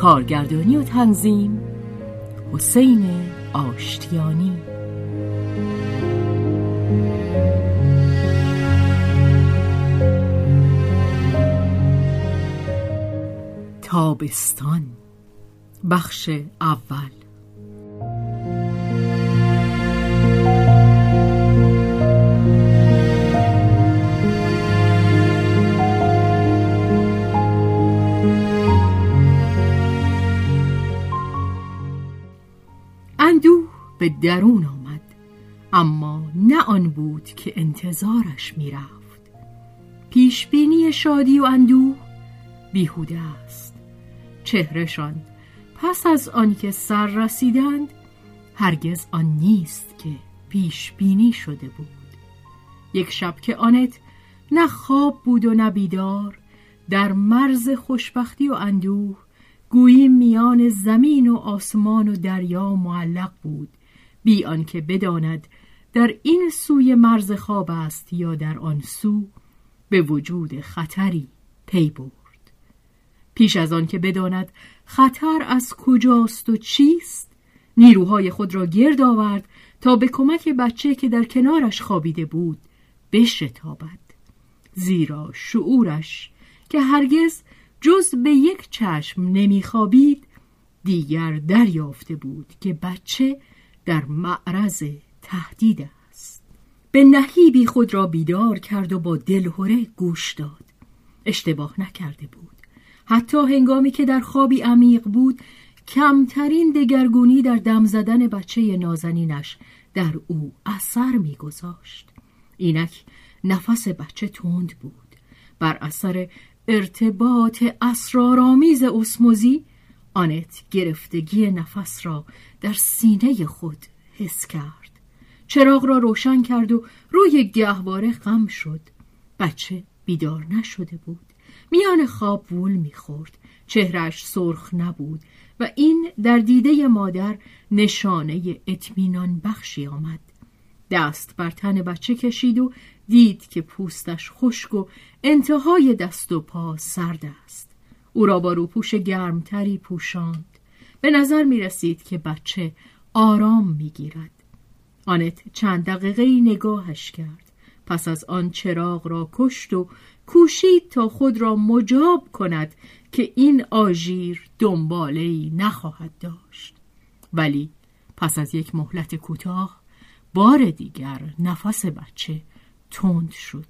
کارگردانی و تنظیم. حسین آشتیانی. تابستان. بخش اول. به درون آمد اما نه آن بود که انتظارش می‌رفت. پیشبینی شادی و اندوه بیهوده است. چهرهشان پس از آنکه سر رسیدند هرگز آن نیست که پیش بینی شده بود. یک شب که آنت نه خواب بود و نه بیدار در مرز خوشبختی و اندوه گویی میان زمین و آسمان و دریا معلق بود. بی آنکه بداند در این سوی مرز خواب است یا در آن سو به وجود خطری پی برد. پیش از آن که بداند خطر از کجاست و چیست نیروهای خود را گرد آورد تا به کمک بچه که در کنارش خوابیده بود بشتابد. زیرا شعورش که هرگز جز به یک چشم نمیخوابید دیگر دریافته بود که بچه در معرض تهدید است. به نهیبی خود را بیدار کرد و با دلهوره گوش داد. اشتباه نکرده بود. حتی هنگامی که در خوابی عمیق بود کمترین دگرگونی در دم زدن بچه نازنینش در او اثر میگذاشت. اینک نفس بچه تند بود. بر اثر ارتباط اسرارآمیز اسموزی آنت گرفتگی نفس را در سینه خود حس کرد. چراغ را روشن کرد و روی گهواره غم شد. بچه بیدار نشده بود. میان خواب وول می‌خورد. چهرش سرخ نبود و این در دیده مادر نشانه اطمینان بخشی آمد. دست بر تن بچه کشید و دید که پوستش خشک و انتهای دست و پا سرد است. او را با روپوش گرمتری پوشاند. به نظر می رسید که بچه آرام می گیرد. آنت چند دقیقه نگاهش کرد. پس از آن چراغ را کشت و کوشید تا خود را مجاب کند که این آژیر دنباله ای نخواهد داشت. ولی پس از یک مهلت کوتاه بار دیگر نفس بچه تند شد.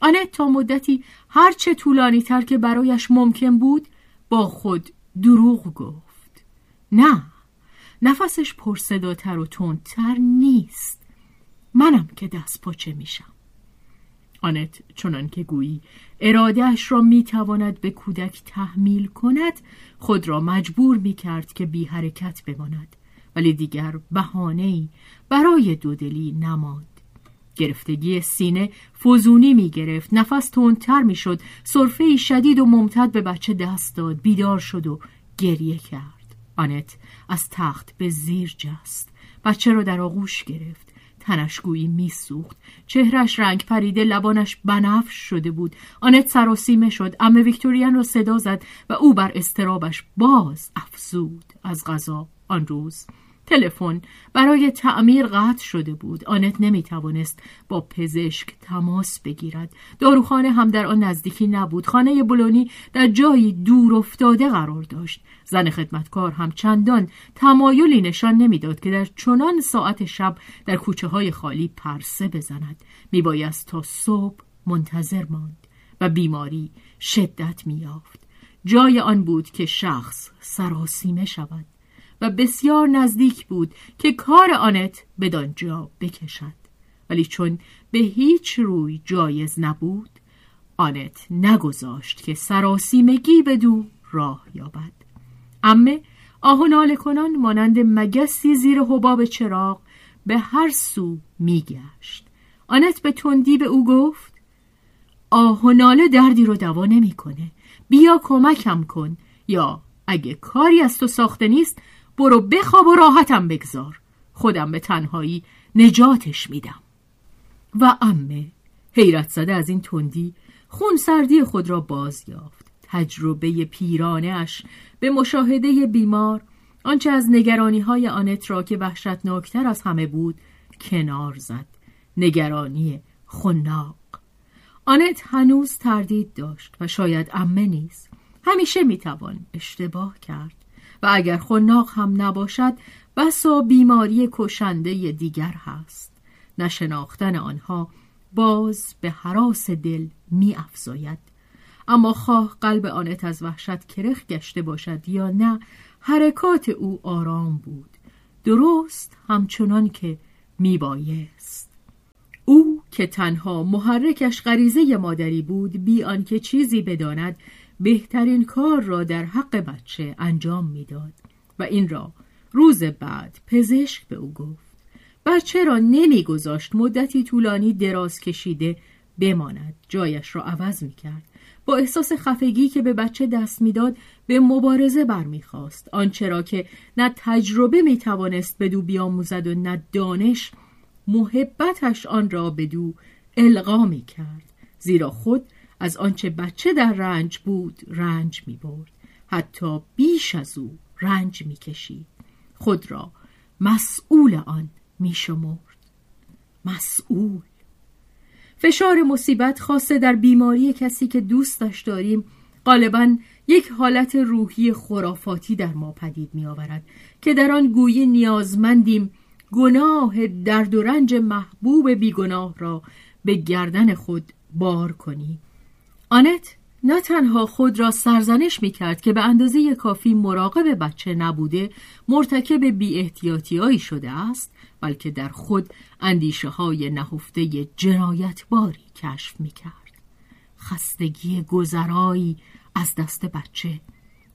آنت تا مدتی هرچه طولانی تر که برایش ممکن بود با خود دروغ گفت. نه نفسش پرصداتر و تندتر نیست. منم که دست پاچه میشم. آنت چنان که گویی ارادهش را می‌تواند به کودک تحمیل کند خود را مجبور می‌کرد که بی حرکت بماند. ولی دیگر بهانه‌ای برای دودلی نماند. گرفتگی سینه فزونی می گرفت نفس تندتر می شد صرفه شدید و ممتد به بچه دست داد. بیدار شد و گریه کرد. آنت از تخت به زیر جست. بچه را در آغوش گرفت. تنشگویی میسوخت. چهرش رنگ پریده لبانش بنفش شده بود. آنت سراسیمه شد. اما ویکتوریان را صدا زد و او بر استرابش باز افزود از غذا آن روز. تلفن برای تعمیر قطع شده بود. آنت نمی توانست با پزشک تماس بگیرد. داروخانه هم در آن نزدیکی نبود. خانه بلونی در جایی دور افتاده قرار داشت. زن خدمتکار هم چندان تمایلی نشان نمی‌داد که در چنان ساعت شب در کوچه های خالی پرسه بزند. میبایست تا صبح منتظر ماند و بیماری شدت میافت جای آن بود که شخص سراسیمه شود. و بسیار نزدیک بود که کار آنت بدانجا بکشد. ولی چون به هیچ روی جایز نبود آنت نگذاشت که سراسیمگی به دو راه یابد. امه آه و کنان مانند مگسی زیر حباب چراغ به هر سو میگشت. آنت به تندی به او گفت آه و ناله دردی رو دوا نمی‌کنه. بیا کمکم کن یا اگه کاری از تو ساخته نیست برو بخواب و راحتم بگذار. خودم به تنهایی نجاتش میدم. و امه حیرت زده از این تندی خون سردی خود را باز یافت. تجربه پیرانه اش به مشاهده بیمار آنچه از نگرانی های آنت را که وحشتناکتر از همه بود کنار زد. نگرانی خناق. آنت هنوز تردید داشت و شاید امه نیست. همیشه می‌توان اشتباه کرد. و اگر خناق هم نباشد بسا بیماری کشنده دیگر هست نشناختن آنها باز به حراس دل می افزاید. اما خواه قلب آنت از وحشت کرخ گشته باشد یا نه حرکات او آرام بود درست همچنان که می بایست. او که تنها محرکش غریزه مادری بود بی آنکه چیزی بداند بهترین کار را در حق بچه انجام می‌داد. و این را روز بعد پزشک به او گفت. بچه را نمیگذاشت مدتی طولانی دراز کشیده بماند. جایش را عوض می‌کرد. با احساس خفگی که به بچه دست می‌داد به مبارزه برمیخواست. آنچه را که نه تجربه می‌توانست بدو بیاموزد و نه دانش محبتش آن را بدو القا می‌کرد. زیرا خود از آنچه بچه در رنج بود رنج می برد. حتی بیش از او رنج می کشید. خود را مسئول آن می شمرد. مسئول. فشار مصیبت خاصه در بیماری کسی که دوستش داریم غالبا یک حالت روحی خرافاتی در ما پدید می آورد که در آن گویی نیازمندیم گناه درد و رنج محبوب بیگناه را به گردن خود بار کنیم. آنت نه تنها خود را سرزنش می کرد که به اندازه کافی مراقب بچه نبوده مرتکب بی احتیاطی شده است بلکه در خود اندیشه های نهفته جنایتباری کشف می کرد. خستگی گذرایی از دست بچه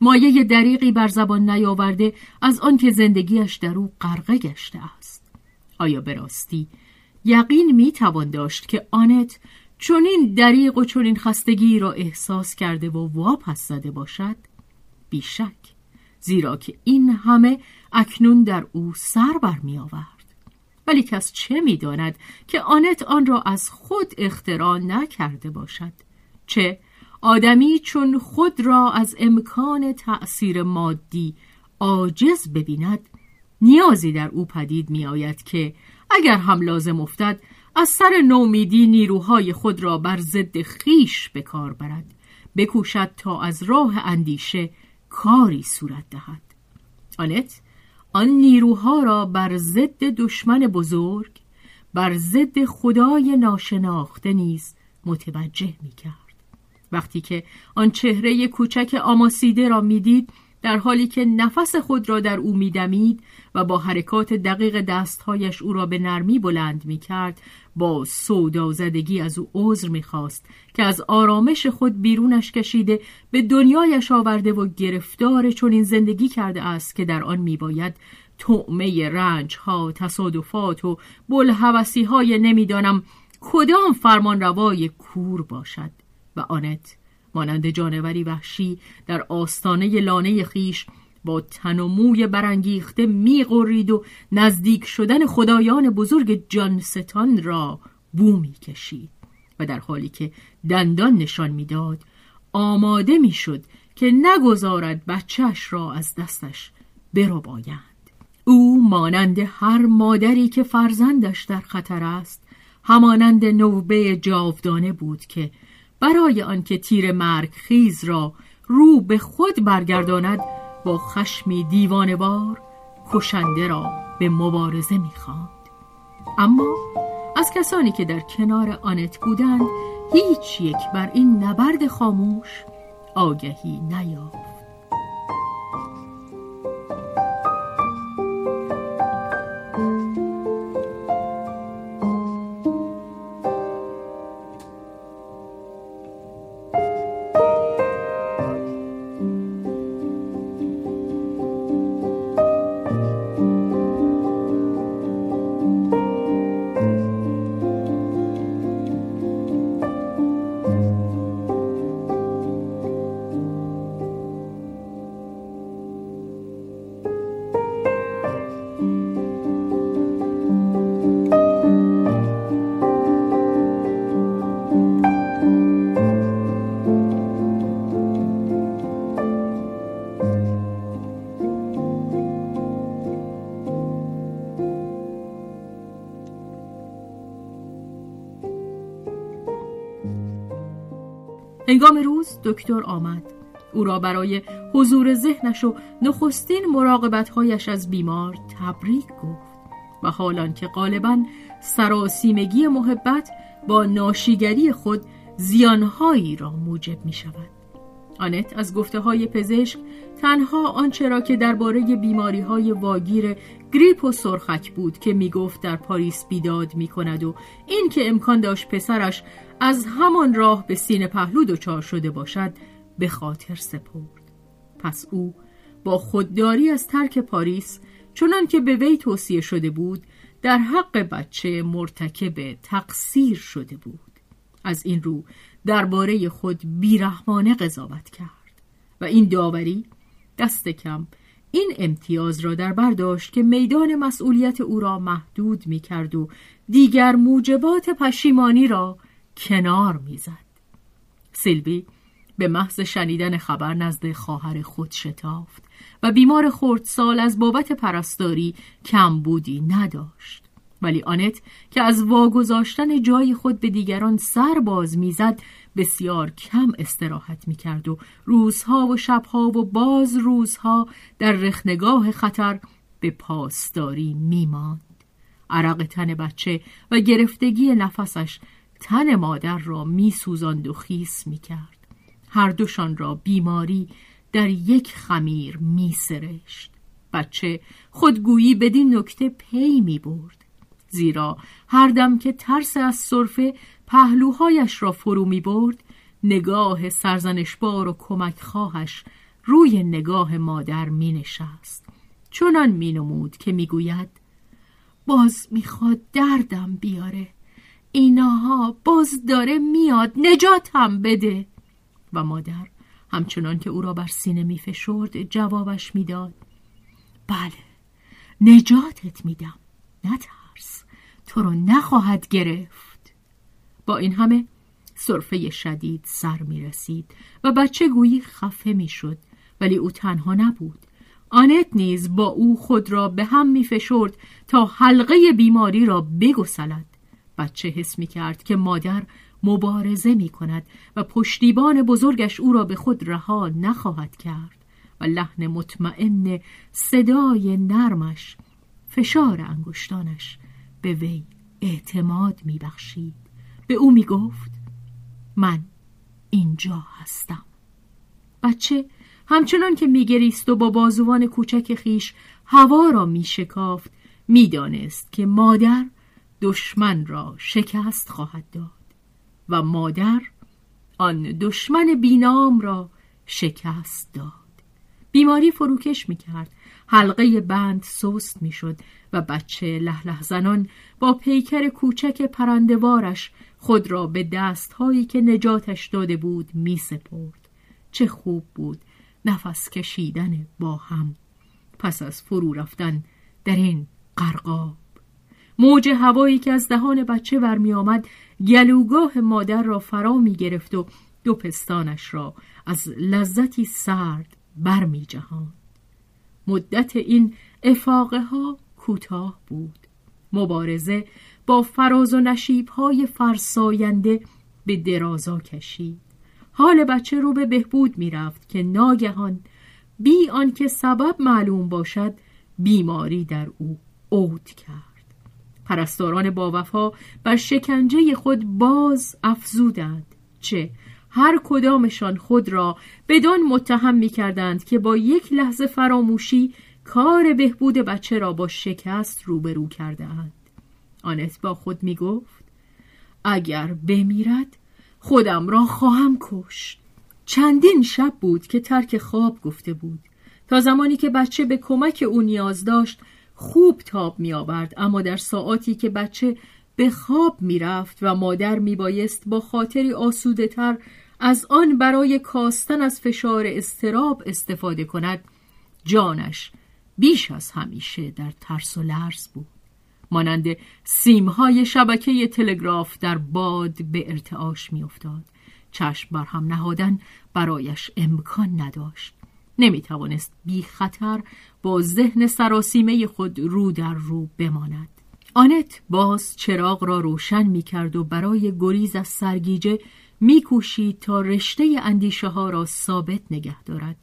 مایه دریقی بر زبان نیاورده از آنکه زندگیش در او غرقه گشته است آیا به راستی یقین می توان داشت که آنت چون این دریق و این خستگی را احساس کرده و واپس زده باشد بیشک زیرا که این همه اکنون در او سر بر می آورد ولی کس چه می داند که آنت آن را از خود اختراع نکرده باشد؟ چه آدمی چون خود را از امکان تأثیر مادی عاجز ببیند نیازی در او پدید می آید که اگر هم لازم افتد از سر نومیدی نیروهای خود را بر ضد خیش به کار برد بکوشد تا از راه اندیشه کاری صورت دهد آنت آن نیروها را بر ضد دشمن بزرگ بر ضد خدای ناشناخته نیز متوجه می کرد. وقتی که آن چهره کوچک آماسیده را می‌دید در حالی که نفس خود را در او میدمید و با حرکات دقیق دستهایش او را به نرمی بلند می کرد با سودا زدگی از او عذر می‌خواست که از آرامش خود بیرونش کشیده به دنیایش آورده و گرفتار چنین زندگی کرده است که در آن میباید تعمه رنج ها تصادفات و بلحوثی های نمی‌دانم کدام فرمان روای کور باشد. و آنت مانند جانوری وحشی در آستانه لانه خیش با تن و موی برانگیخته میغرید و نزدیک شدن خدایان بزرگ جانستان را بو می‌کشید و در حالی که دندان نشان می‌داد آماده می‌شد که نگذارد بچهش را از دستش برو بایند او مانند هر مادری که فرزندش در خطر است همانند نوبه جاودانه بود که برای آنکه تیر مرگ خیز را رو به خود برگرداند با خشمی دیوانوار کشنده را به مبارزه می‌خواند. اما از کسانی که در کنار آنت بودند هیچ یک بر این نبرد خاموش آگهی نیافت. دکتر آمد. او را برای حضور ذهنش و نخستین مراقبتهایش از بیمار تبریک گفت و حالان که غالبا سراسیمگی محبت با ناشیگری خود زیانهایی را موجب می شود آنت از گفته های پزشک تنها آنچه را که درباره بیماری های واگیر گریپ و سرخک بود که می گفت در پاریس بیداد می کند و این که امکان داشت پسرش از همان راه به سینه پهلو دچار شده باشد به خاطر سپرد. پس او با خودداری از ترک پاریس چنان که به وی توصیه شده بود در حق بچه مرتکب تقصیر شده بود. از این رو درباره خود بیرحمانه قضاوت کرد و این داوری دست کم این امتیاز را در برداشت که میدان مسئولیت او را محدود می کرد و دیگر موجبات پشیمانی را کنار می‌زد. سیلوی به محض شنیدن خبر نزد خواهر خود شتافت و بیمار خردسال از بابت پرستاری کمبودی نداشت. ولی آنت که از واگذاشتن جای خود به دیگران سر باز می‌زد بسیار کم استراحت می‌کرد و روزها و شبها و باز روزها در رخنگاه خطر به پاسداری میماند. عرق تن بچه و گرفتگی نفسش تن مادر را میسوزاند و خیس می‌کرد. هر دوشان را بیماری در یک خمیر میسرشت. بچه خودگویی بدین نکته پی می برد زیرا هر دم که ترس از صرفه پهلوهایش را فرو می برد نگاه سرزنشبار و کمک خواهش روی نگاه مادر می نشست. چنان می نمود که می گوید باز می‌خواد دردم بیاره. ایناها باز داره میاد نجاتم بده. و مادر همچنان که او را بر سینه می فشرد جوابش می‌داد بله نجاتت میدم نترس تو رو نخواهد گرفت. با این همه صرفه شدید سر می رسید و بچه گویی خفه می شد ولی او تنها نبود. آنت نیز با او خود را به هم می فشرد تا حلقه بیماری را بگسلد. بچه حس می کرد که مادر مبارزه می کند و پشتیبان بزرگش او را به خود رها نخواهد کرد و لحن مطمئن صدای نرمش فشار انگشتانش به وی اعتماد می بخشید. به او می گفت من اینجا هستم. بچه همچنان که میگریست و با بازوان کوچک خیش هوا را میشکافت می‌دانست که مادر دشمن را شکست خواهد داد و مادر آن دشمن بینام را شکست داد. بیماری فروکش می‌کرد. حلقه بند سست می‌شد و بچه لح زنان با پیکر کوچک پرندوارش خود را به دستهایی که نجاتش داده بود می سپرد. چه خوب بود نفس کشیدن با هم پس از فرو رفتن در این قرقاب موج هوایی که از دهان بچه برمی آمد گلوگاه مادر را فرا می گرفت و دو پستانش را از لذتی سرد برمی جهان. مدت این افاقه ها کوتاه بود. مبارزه با فراز و نشیب های فرساینده به درازا کشید. حال بچه رو به بهبود می رفت که ناگهان بی آنکه سبب معلوم باشد بیماری در او عود کرد. پرستاران با وفا بر شکنجه خود باز افزودند چه هر کدامشان خود را بدان متهم می کردند که با یک لحظه فراموشی کار بهبود بچه را با شکست روبرو کرده اند. آنت با خود می گفت اگر بمیرد خودم را خواهم کشت چندین شب بود که ترک خواب گفته بود تا زمانی که بچه به کمک او نیاز داشت خوب تاب می آورد اما در ساعاتی که بچه به خواب می رفت و مادر می بایست با خاطری آسوده تر از آن برای کاستن از فشار استراب استفاده کند. جانش بیش از همیشه در ترس و لرز بود. مانند سیمهای شبکه تلگراف در باد به ارتعاش میافتاد. چشم بر هم نهادن برایش امکان نداشت. نمی توانست بی خطر با ذهن سراسیمه خود رو در رو بماند. آنت باز چراغ را روشن می کرد و برای گریز از سرگیجه میکوشید تا رشته اندیشه ها را ثابت نگه دارد.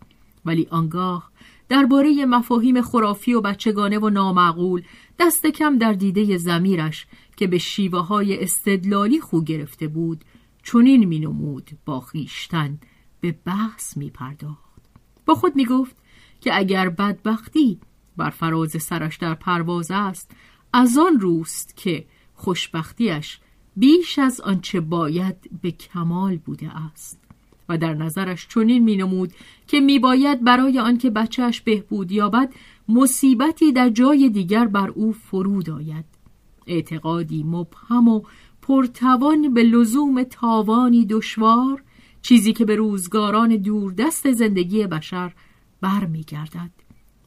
ولی آنگاه درباره مفاهیم خرافی و بچگانه و نامعقول دست کم در دیده زمیرش که به شیوه های استدلالی خو گرفته بود چنین مینمود با خیشتن به بحث می پرداخت با خود می گفت که اگر بدبختی بر فراز سرش در پرواز است از آن روست که خوشبختیش بیش از آنچه باید به کمال بوده است. و در نظرش چنین مینمود که میباید برای آنکه بچهش بهبود یابد مصیبتی در جای دیگر بر او فرود آید. اعتقادی مبهم و پرتوان به لزوم تاوانی دشوار چیزی که به روزگاران دوردست زندگی بشر برمیگردد.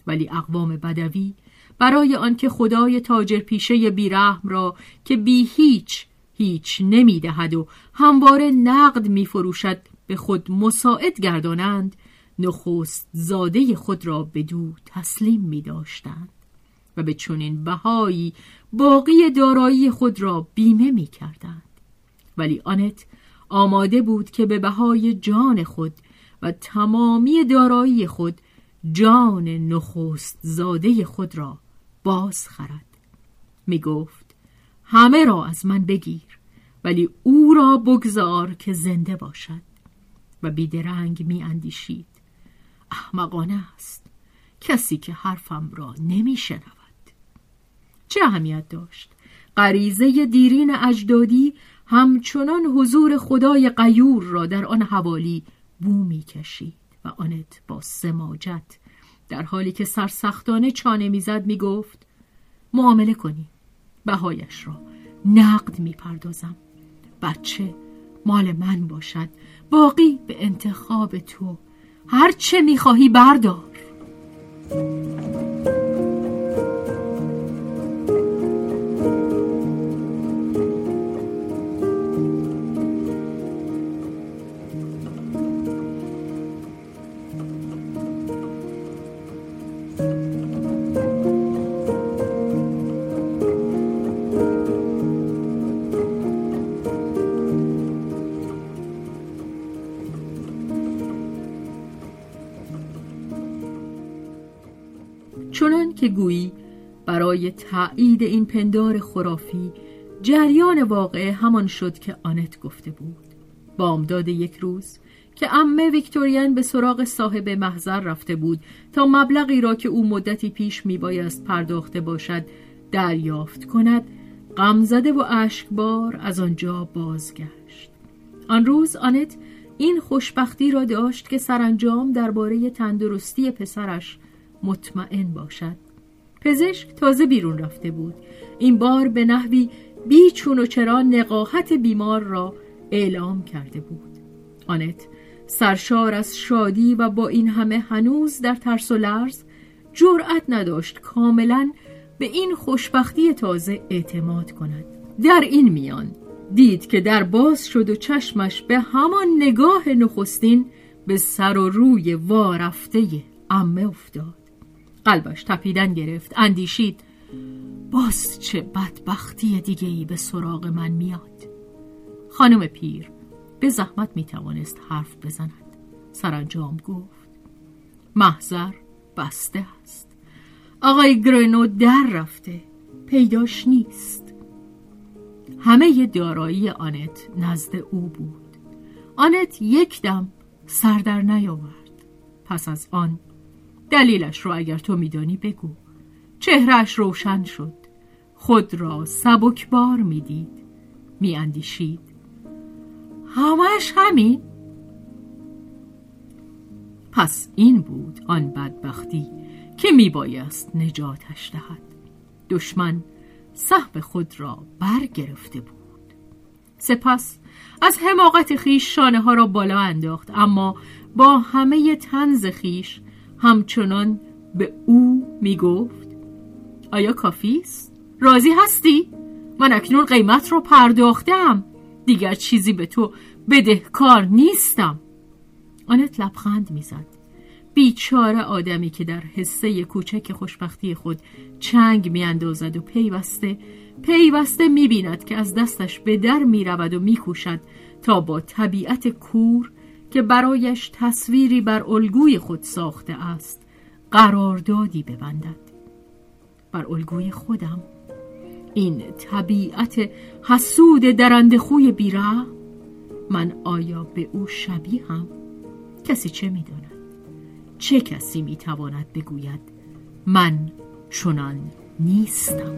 ولی اقوام بدوی برای آنکه خدای تاجر پیشه بیرحم را که بی هیچ هیچ نمی‌دهد و همواره نقد میفروشد. به خود مساعد گردانند. نخست زاده خود را به دو تسلیم می داشتند و به چنین بهایی باقی دارایی خود را بیمه می کردند. ولی آنت آماده بود که به بهای جان خود و تمامی دارایی خود جان نخست زاده خود را باز خرد می گفت همه را از من بگیر ولی او را بگذار که زنده باشد. و بیدرنگ می اندیشید احمقانه است. کسی که حرفم را نمی شنود چه اهمیت داشت؟ غریزه دیرین اجدادی همچنان حضور خدای قیور را در آن حوالی بو می کشید و آنت با سماجت در حالی که سرسختانه چانه می‌زد می گفت معامله کنی بهایش را نقد می پردازم بچه مال من باشد. باقی به انتخاب تو. هر چه می‌خواهی بردار. که گویی برای تایید این پندار خرافی جریان واقعه همان شد که آنت گفته بود. بامداد یک روز که امه ویکتوریان به سراغ صاحب محضر رفته بود تا مبلغی را که او مدتی پیش میبایست پرداخته باشد دریافت کند غمزده و اشکبار از آنجا بازگشت. آن روز آنت این خوشبختی را داشت که سرانجام درباره تندرستی پسرش مطمئن باشد. پزشک تازه بیرون رفته بود. این بار به نحوی بیچون و چرا نقاهت بیمار را اعلام کرده بود. آنت سرشار از شادی و با این همه هنوز در ترس و لرز جرأت نداشت کاملا به این خوشبختی تازه اعتماد کند. در این میان دید که در باز شد و چشمش به همان نگاه نخستین به سر و روی وارفته امه افتاد. قلبش تپیدن گرفت اندیشید. باز چه بدبختی دیگه ای به سراغ من میاد. خانم پیر به زحمت می توانست حرف بزند. سرانجام گفت محضر بسته است. آقای گرنو در رفته پیداش نیست. همه دارایی آنت نزد او بود. آنت یک دم سر در نیاورد. پس از آن دلیلش رو اگر تو میدانی بگو. چهرش روشن شد. خود را سبکبار می‌دید. میاندیشید. همش همین. پس این بود آن بدبختی که میبایست نجاتش دهد. دشمن سهم خود را برگرفته بود. سپس از حماقت خیش شانه ها را بالا انداخت اما با همه تنز خیش همچنان به او می‌گفت آیا کافی است؟ راضی هستی؟ من اکنون قیمت را پرداختم دیگر چیزی به تو بدهکار نیستم آنت لبخند می‌زد بیچاره آدمی که در حسه کوچک خوشبختی خود چنگ میاندازد و پیوسته پیوسته می‌بیند که از دستش به در می‌رود و میکوشد تا با طبیعت کور که برایش تصویری بر الگوی خود ساخته است قراردادی ببندد بر الگوی خودم این طبیعت حسود درنده خوی بیره من آیا به او شبیه هم؟ کسی چه می‌داند؟ چه کسی می‌تواند بگوید من چنان نیستم